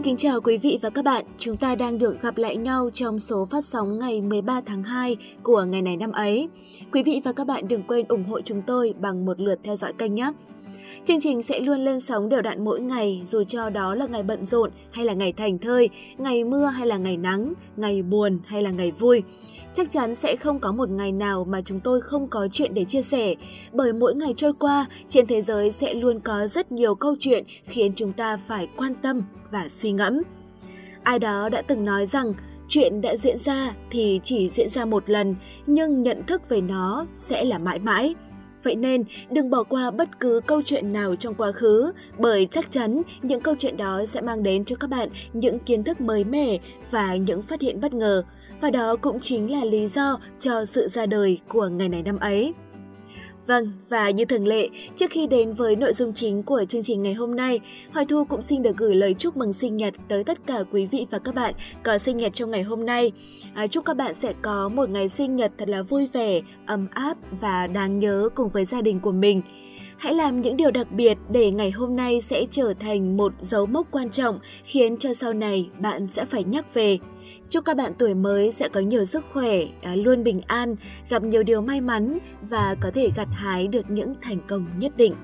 Xin kính chào quý vị và các bạn. Chúng ta đang được gặp lại nhau trong số phát sóng ngày 13 tháng 2 của ngày này năm ấy. Quý vị và các bạn đừng quên ủng hộ chúng tôi bằng một lượt theo dõi kênh nhé. Chương trình sẽ luôn lên sóng đều đặn mỗi ngày, dù cho đó là ngày bận rộn hay là ngày thành thơi, ngày mưa hay là ngày nắng, ngày buồn hay là ngày vui. Chắc chắn sẽ không có một ngày nào mà chúng tôi không có chuyện để chia sẻ, bởi mỗi ngày trôi qua, trên thế giới sẽ luôn có rất nhiều câu chuyện khiến chúng ta phải quan tâm và suy ngẫm. Ai đó đã từng nói rằng, chuyện đã diễn ra thì chỉ diễn ra một lần, nhưng nhận thức về nó sẽ là mãi mãi. Vậy nên, đừng bỏ qua bất cứ câu chuyện nào trong quá khứ, bởi chắc chắn những câu chuyện đó sẽ mang đến cho các bạn những kiến thức mới mẻ và những phát hiện bất ngờ. Và đó cũng chính là lý do cho sự ra đời của ngày này năm ấy. Vâng, và như thường lệ, trước khi đến với nội dung chính của chương trình ngày hôm nay, Hoài Thu cũng xin được gửi lời chúc mừng sinh nhật tới tất cả quý vị và các bạn có sinh nhật trong ngày hôm nay. À, chúc các bạn sẽ có một ngày sinh nhật thật là vui vẻ, ấm áp và đáng nhớ cùng với gia đình của mình. Hãy làm những điều đặc biệt để ngày hôm nay sẽ trở thành một dấu mốc quan trọng khiến cho sau này bạn sẽ phải nhắc về. Chúc các bạn tuổi mới sẽ có nhiều sức khỏe, à, luôn bình an, gặp nhiều điều may mắn và có thể gặt hái được những thành công nhất định.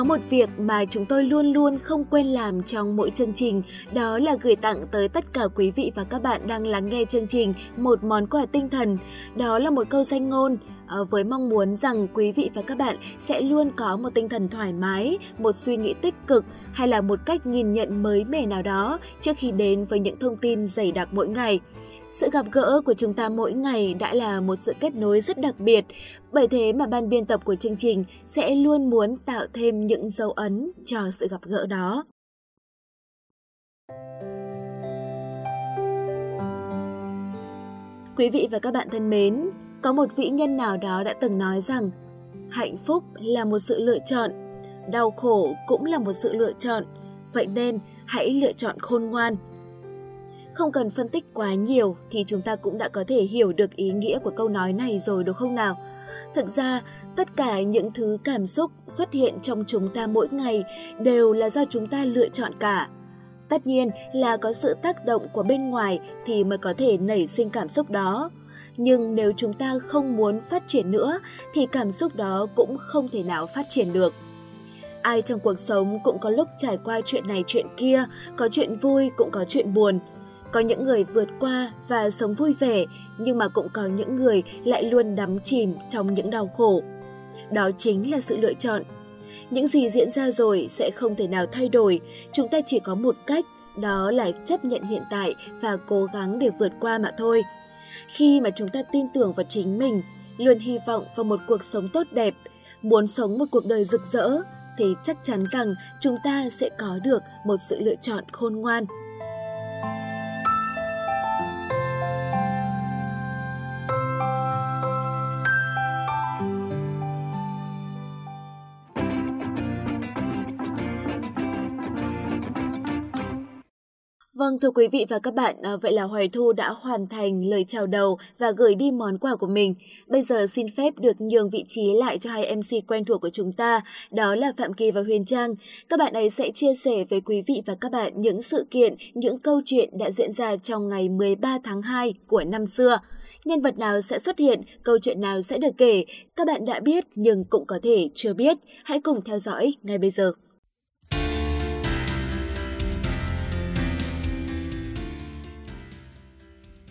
Có một việc mà chúng tôi luôn luôn không quên làm trong mỗi chương trình, đó là gửi tặng tới tất cả quý vị và các bạn đang lắng nghe chương trình một món quà tinh thần. Đó là một câu danh ngôn Ờ, với mong muốn rằng quý vị và các bạn sẽ luôn có một tinh thần thoải mái, một suy nghĩ tích cực hay là một cách nhìn nhận mới mẻ nào đó trước khi đến với những thông tin dày đặc mỗi ngày. Sự gặp gỡ của chúng ta mỗi ngày đã là một sự kết nối rất đặc biệt, bởi thế mà ban biên tập của chương trình sẽ luôn muốn tạo thêm những dấu ấn cho sự gặp gỡ đó. Quý vị và các bạn thân mến, có một vĩ nhân nào đó đã từng nói rằng hạnh phúc là một sự lựa chọn, đau khổ cũng là một sự lựa chọn, vậy nên hãy lựa chọn khôn ngoan – không cần phân tích quá nhiều thì chúng ta cũng đã có thể hiểu được ý nghĩa của câu nói này rồi đúng không nào? Thực ra, tất cả những thứ cảm xúc xuất hiện trong chúng ta mỗi ngày đều là do chúng ta lựa chọn cả. Tất nhiên là có sự tác động của bên ngoài thì mới có thể nảy sinh cảm xúc đó. Nhưng nếu chúng ta không muốn phát triển nữa thì cảm xúc đó cũng không thể nào phát triển được. Ai trong cuộc sống cũng có lúc trải qua chuyện này chuyện kia, có chuyện vui cũng có chuyện buồn. Có những người vượt qua và sống vui vẻ, nhưng mà cũng có những người lại luôn đắm chìm trong những đau khổ. Đó chính là sự lựa chọn. Những gì diễn ra rồi sẽ không thể nào thay đổi, chúng ta chỉ có một cách, đó là chấp nhận hiện tại và cố gắng để vượt qua mà thôi. Khi mà chúng ta tin tưởng vào chính mình, luôn hy vọng vào một cuộc sống tốt đẹp, muốn sống một cuộc đời rực rỡ, thì chắc chắn rằng chúng ta sẽ có được một sự lựa chọn khôn ngoan. Vâng, thưa quý vị và các bạn, à, vậy là Hoài Thu đã hoàn thành lời chào đầu và gửi đi món quà của mình. Bây giờ xin phép được nhường vị trí lại cho hai MC quen thuộc của chúng ta, đó là Phạm Kỳ và Huyền Trang. Các bạn ấy sẽ chia sẻ với quý vị và các bạn những sự kiện, những câu chuyện đã diễn ra trong ngày 13 tháng 2 của năm xưa. Nhân vật nào sẽ xuất hiện, câu chuyện nào sẽ được kể, các bạn đã biết nhưng cũng có thể chưa biết. Hãy cùng theo dõi ngay bây giờ.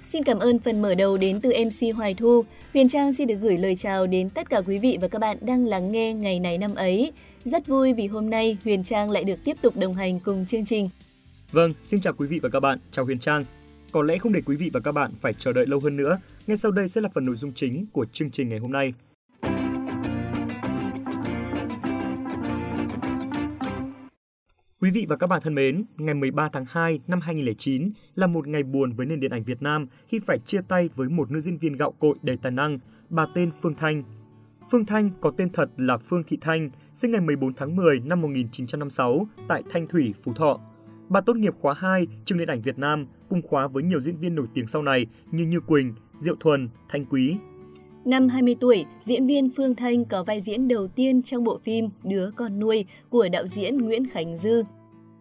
Xin cảm ơn phần mở đầu đến từ MC Hoài Thu. Huyền Trang xin được gửi lời chào đến tất cả quý vị và các bạn đang lắng nghe ngày này năm ấy. Rất vui vì hôm nay Huyền Trang lại được tiếp tục đồng hành cùng chương trình. Vâng, xin chào quý vị và các bạn, chào Huyền Trang. Có lẽ không để quý vị và các bạn phải chờ đợi lâu hơn nữa, ngay sau đây sẽ là phần nội dung chính của chương trình ngày hôm nay. Quý vị và các bạn thân mến, ngày 13 tháng 2 năm 2009 là một ngày buồn với nền điện ảnh Việt Nam khi phải chia tay với một nữ diễn viên gạo cội đầy tài năng, bà tên Phương Thanh. Phương Thanh có tên thật là Phương Thị Thanh, sinh ngày 14 tháng 10 năm 1956 tại Thanh Thủy, Phú Thọ. Bà tốt nghiệp khóa 2 trường điện ảnh Việt Nam, cùng khóa với nhiều diễn viên nổi tiếng sau này như Như Quỳnh, Diệu Thuần, Thanh Quý. Năm 20 tuổi, diễn viên Phương Thanh có vai diễn đầu tiên trong bộ phim Đứa con nuôi của đạo diễn Nguyễn Khánh Dư.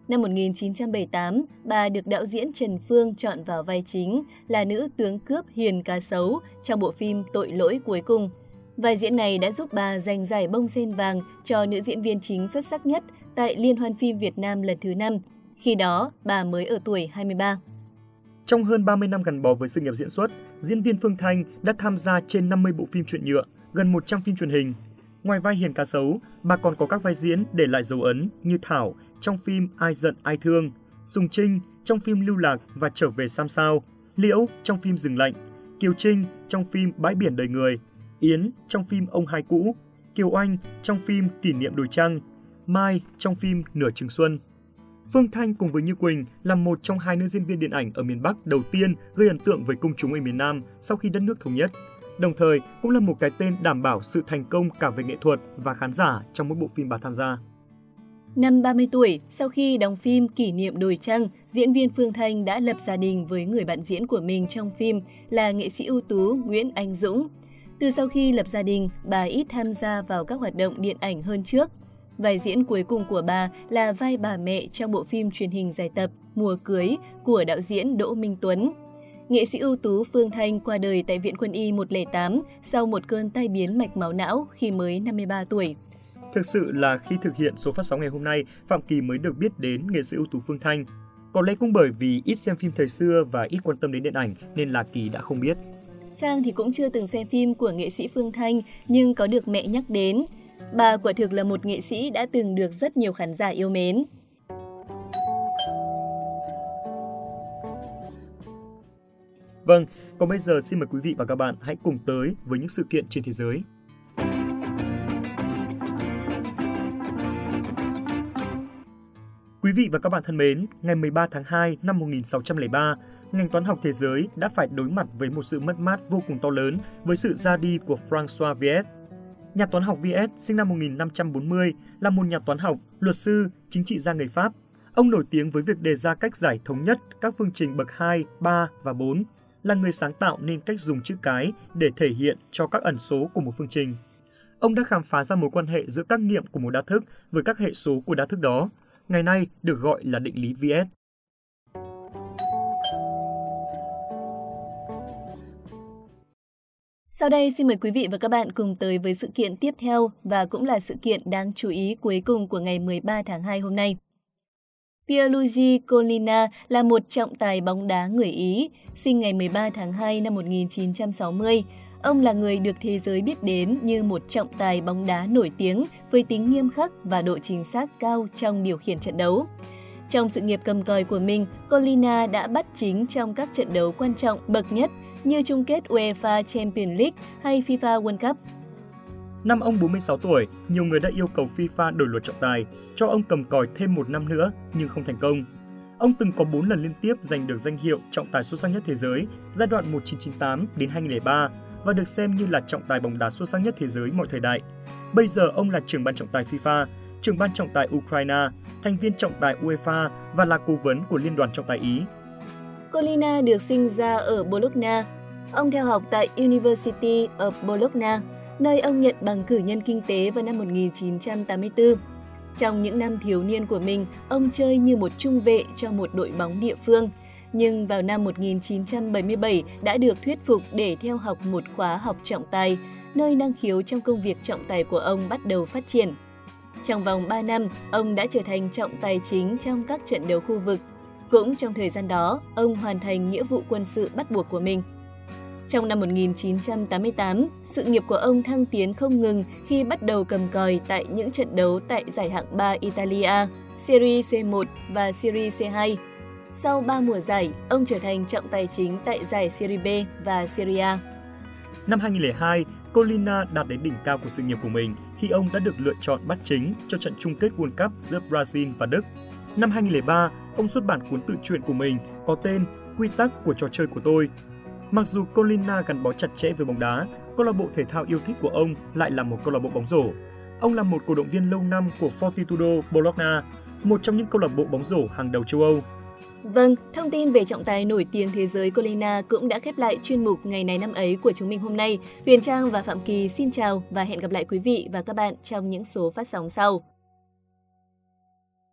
Năm 1978, bà được đạo diễn Trần Phương chọn vào vai chính là nữ tướng cướp Hiền Cá Sấu trong bộ phim Tội lỗi cuối cùng. Vai diễn này đã giúp bà giành giải bông sen vàng cho nữ diễn viên chính xuất sắc nhất tại Liên hoan phim Việt Nam lần thứ 5. Khi đó, bà mới ở tuổi 23. Trong hơn 30 năm gắn bó với sự nghiệp diễn xuất, diễn viên Phương Thanh đã tham gia trên 50 bộ phim truyện nhựa, gần 100 phim truyền hình. Ngoài vai hiền cá sấu, bà còn có các vai diễn để lại dấu ấn như Thảo trong phim Ai giận ai thương, Sùng Trinh trong phim Lưu lạc và Trở về Sam Sao, Liễu trong phim Dừng lạnh, Kiều Trinh trong phim Bãi biển đời người, Yến trong phim Ông hai cũ, Kiều Anh trong phim Kỷ niệm đồi trăng, Mai trong phim Nửa trường xuân. Phương Thanh cùng với Như Quỳnh là một trong hai nữ diễn viên điện ảnh ở miền Bắc đầu tiên gây ấn tượng với công chúng ở miền Nam sau khi đất nước thống nhất. Đồng thời cũng là một cái tên đảm bảo sự thành công cả về nghệ thuật và khán giả trong mỗi bộ phim bà tham gia. Năm 30 tuổi, sau khi đóng phim Kỷ niệm đồi trăng, diễn viên Phương Thanh đã lập gia đình với người bạn diễn của mình trong phim là nghệ sĩ ưu tú Nguyễn Anh Dũng. Từ sau khi lập gia đình, bà ít tham gia vào các hoạt động điện ảnh hơn trước. Vai diễn cuối cùng của bà là vai bà mẹ trong bộ phim truyền hình dài tập Mùa cưới của đạo diễn Đỗ Minh Tuấn. Nghệ sĩ ưu tú Phương Thanh qua đời tại Viện Quân y 108 sau một cơn tai biến mạch máu não khi mới 53 tuổi. Thực sự là khi thực hiện số phát sóng ngày hôm nay, Phạm Kỳ mới được biết đến nghệ sĩ ưu tú Phương Thanh. Có lẽ cũng bởi vì ít xem phim thời xưa và ít quan tâm đến điện ảnh nên là Kỳ đã không biết. Trang thì cũng chưa từng xem phim của nghệ sĩ Phương Thanh nhưng có được mẹ nhắc đến. Bà quả thực là một nghệ sĩ đã từng được rất nhiều khán giả yêu mến. Vâng, còn bây giờ xin mời quý vị và các bạn hãy cùng tới với những sự kiện trên thế giới. Quý vị và các bạn thân mến, ngày 13 tháng 2 năm 1603, ngành toán học thế giới đã phải đối mặt với một sự mất mát vô cùng to lớn với sự ra đi của François Viet. Nhà toán học Viet sinh năm 1540 là một nhà toán học, luật sư, chính trị gia người Pháp. Ông nổi tiếng với việc đề ra cách giải thống nhất các phương trình bậc 2, 3 và 4, là người sáng tạo nên cách dùng chữ cái để thể hiện cho các ẩn số của một phương trình. Ông đã khám phá ra mối quan hệ giữa các nghiệm của một đa thức với các hệ số của đa thức đó, ngày nay được gọi là định lý VS. Sau đây xin mời quý vị và các bạn cùng tới với sự kiện tiếp theo và cũng là sự kiện đáng chú ý cuối cùng của ngày 13 tháng 2 hôm nay. Pierluigi Collina là một trọng tài bóng đá người Ý, sinh ngày 13 tháng 2 năm 1960. Ông là người được thế giới biết đến như một trọng tài bóng đá nổi tiếng với tính nghiêm khắc và độ chính xác cao trong điều khiển trận đấu. Trong sự nghiệp cầm còi của mình, Colina đã bắt chính trong các trận đấu quan trọng bậc nhất như chung kết UEFA Champions League hay FIFA World Cup. Năm ông 46 tuổi, nhiều người đã yêu cầu FIFA đổi luật trọng tài, cho ông cầm còi thêm một năm nữa nhưng không thành công. Ông từng có 4 lần liên tiếp giành được danh hiệu trọng tài xuất sắc nhất thế giới giai đoạn 1998 đến 2003 và được xem như là trọng tài bóng đá xuất sắc nhất thế giới mọi thời đại. Bây giờ ông là trưởng ban trọng tài FIFA, trưởng ban trọng tài Ukraine, thành viên trọng tài UEFA và là cố vấn của Liên đoàn trọng tài Ý. Colina được sinh ra ở Bologna. Ông theo học tại University of Bologna, nơi ông nhận bằng cử nhân kinh tế vào năm 1984. Trong những năm thiếu niên của mình, ông chơi như một trung vệ cho một đội bóng địa phương. Nhưng vào năm 1977 đã được thuyết phục để theo học một khóa học trọng tài, nơi năng khiếu trong công việc trọng tài của ông bắt đầu phát triển. Trong vòng 3 năm, ông đã trở thành trọng tài chính trong các trận đấu khu vực. Cũng trong thời gian đó, ông hoàn thành nghĩa vụ quân sự bắt buộc của mình. Trong năm 1988, sự nghiệp của ông thăng tiến không ngừng khi bắt đầu cầm còi tại những trận đấu tại giải hạng 3 Italia, Serie C1 và Serie C2. Sau 3 mùa giải, ông trở thành trọng tài chính tại giải Serie B và Serie A. Năm 2002, Colina đạt đến đỉnh cao của sự nghiệp của mình khi ông đã được lựa chọn bắt chính cho trận chung kết World Cup giữa Brazil và Đức. Năm 2003, ông xuất bản cuốn tự truyện của mình có tên Quy tắc của trò chơi của tôi. Mặc dù Colina gắn bó chặt chẽ với bóng đá, câu lạc bộ thể thao yêu thích của ông lại là một câu lạc bộ bóng rổ. Ông là một cổ động viên lâu năm của Fortitudo Bologna, một trong những câu lạc bộ bóng rổ hàng đầu châu Âu. Vâng, thông tin về trọng tài nổi tiếng thế giới Colina cũng đã khép lại chuyên mục ngày này năm ấy của chúng mình hôm nay. Huyền Trang và Phạm Kỳ xin chào và hẹn gặp lại quý vị và các bạn trong những số phát sóng sau.